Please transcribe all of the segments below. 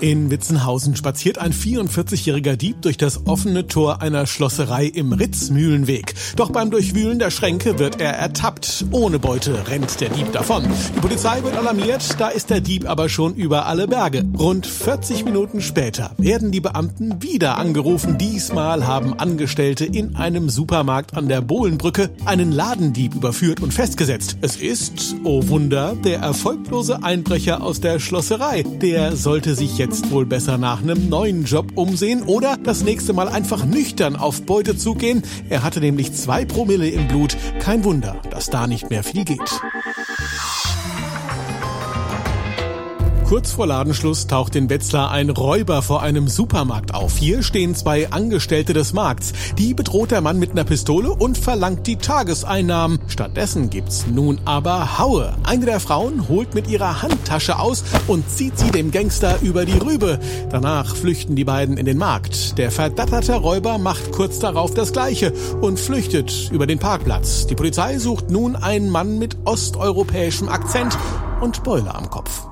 In Witzenhausen spaziert ein 44-jähriger Dieb durch das offene Tor einer Schlosserei im Ritzmühlenweg. Doch beim Durchwühlen der Schränke wird er ertappt. Ohne Beute rennt der Dieb davon. Die Polizei wird alarmiert, da ist der Dieb aber schon über alle Berge. Rund 40 Minuten später werden die Beamten wieder angerufen. Diesmal haben Angestellte in einem Supermarkt an der Bohlenbrücke einen Ladendieb überführt und festgesetzt. Es ist, oh Wunder, der erfolglose Einbrecher aus der Schlosserei. Der sollte sich jetzt jetzt wohl besser nach einem neuen Job umsehen oder das nächste Mal einfach nüchtern auf Beute zugehen. Er hatte nämlich zwei Promille im Blut. Kein Wunder, dass da nicht mehr viel geht. Kurz vor Ladenschluss taucht in Wetzlar ein Räuber vor einem Supermarkt auf. Hier stehen zwei Angestellte des Markts. Die bedroht der Mann mit einer Pistole und verlangt die Tageseinnahmen. Stattdessen gibt's nun aber Haue. Eine der Frauen holt mit ihrer Handtasche aus und zieht sie dem Gangster über die Rübe. Danach flüchten die beiden in den Markt. Der verdatterte Räuber macht kurz darauf das Gleiche und flüchtet über den Parkplatz. Die Polizei sucht nun einen Mann mit osteuropäischem Akzent und Beule am Kopf.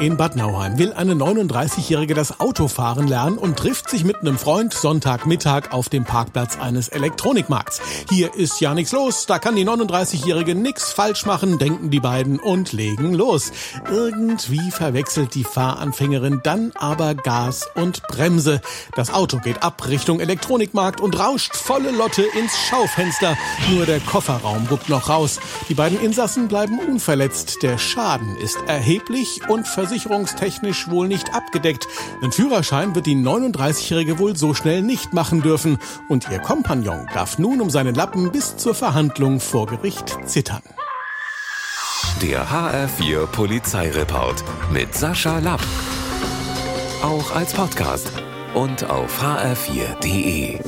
In Bad Nauheim will eine 39-Jährige das Autofahren lernen und trifft sich mit einem Freund Sonntagmittag auf dem Parkplatz eines Elektronikmarkts. Hier ist ja nichts los, da kann die 39-Jährige nix falsch machen, denken die beiden und legen los. Irgendwie verwechselt die Fahranfängerin dann aber Gas und Bremse. Das Auto geht ab Richtung Elektronikmarkt und rauscht volle Lotte ins Schaufenster. Nur der Kofferraum guckt noch raus. Die beiden Insassen bleiben unverletzt. Der Schaden ist erheblich und versicherungstechnisch wohl nicht abgedeckt. Den Führerschein wird die 39-Jährige wohl so schnell nicht machen dürfen und ihr Kompagnon darf nun um seinen Lappen bis zur Verhandlung vor Gericht zittern. Der HR4 Polizeireport mit Sascha Lapp. Auch als Podcast und auf hr4.de.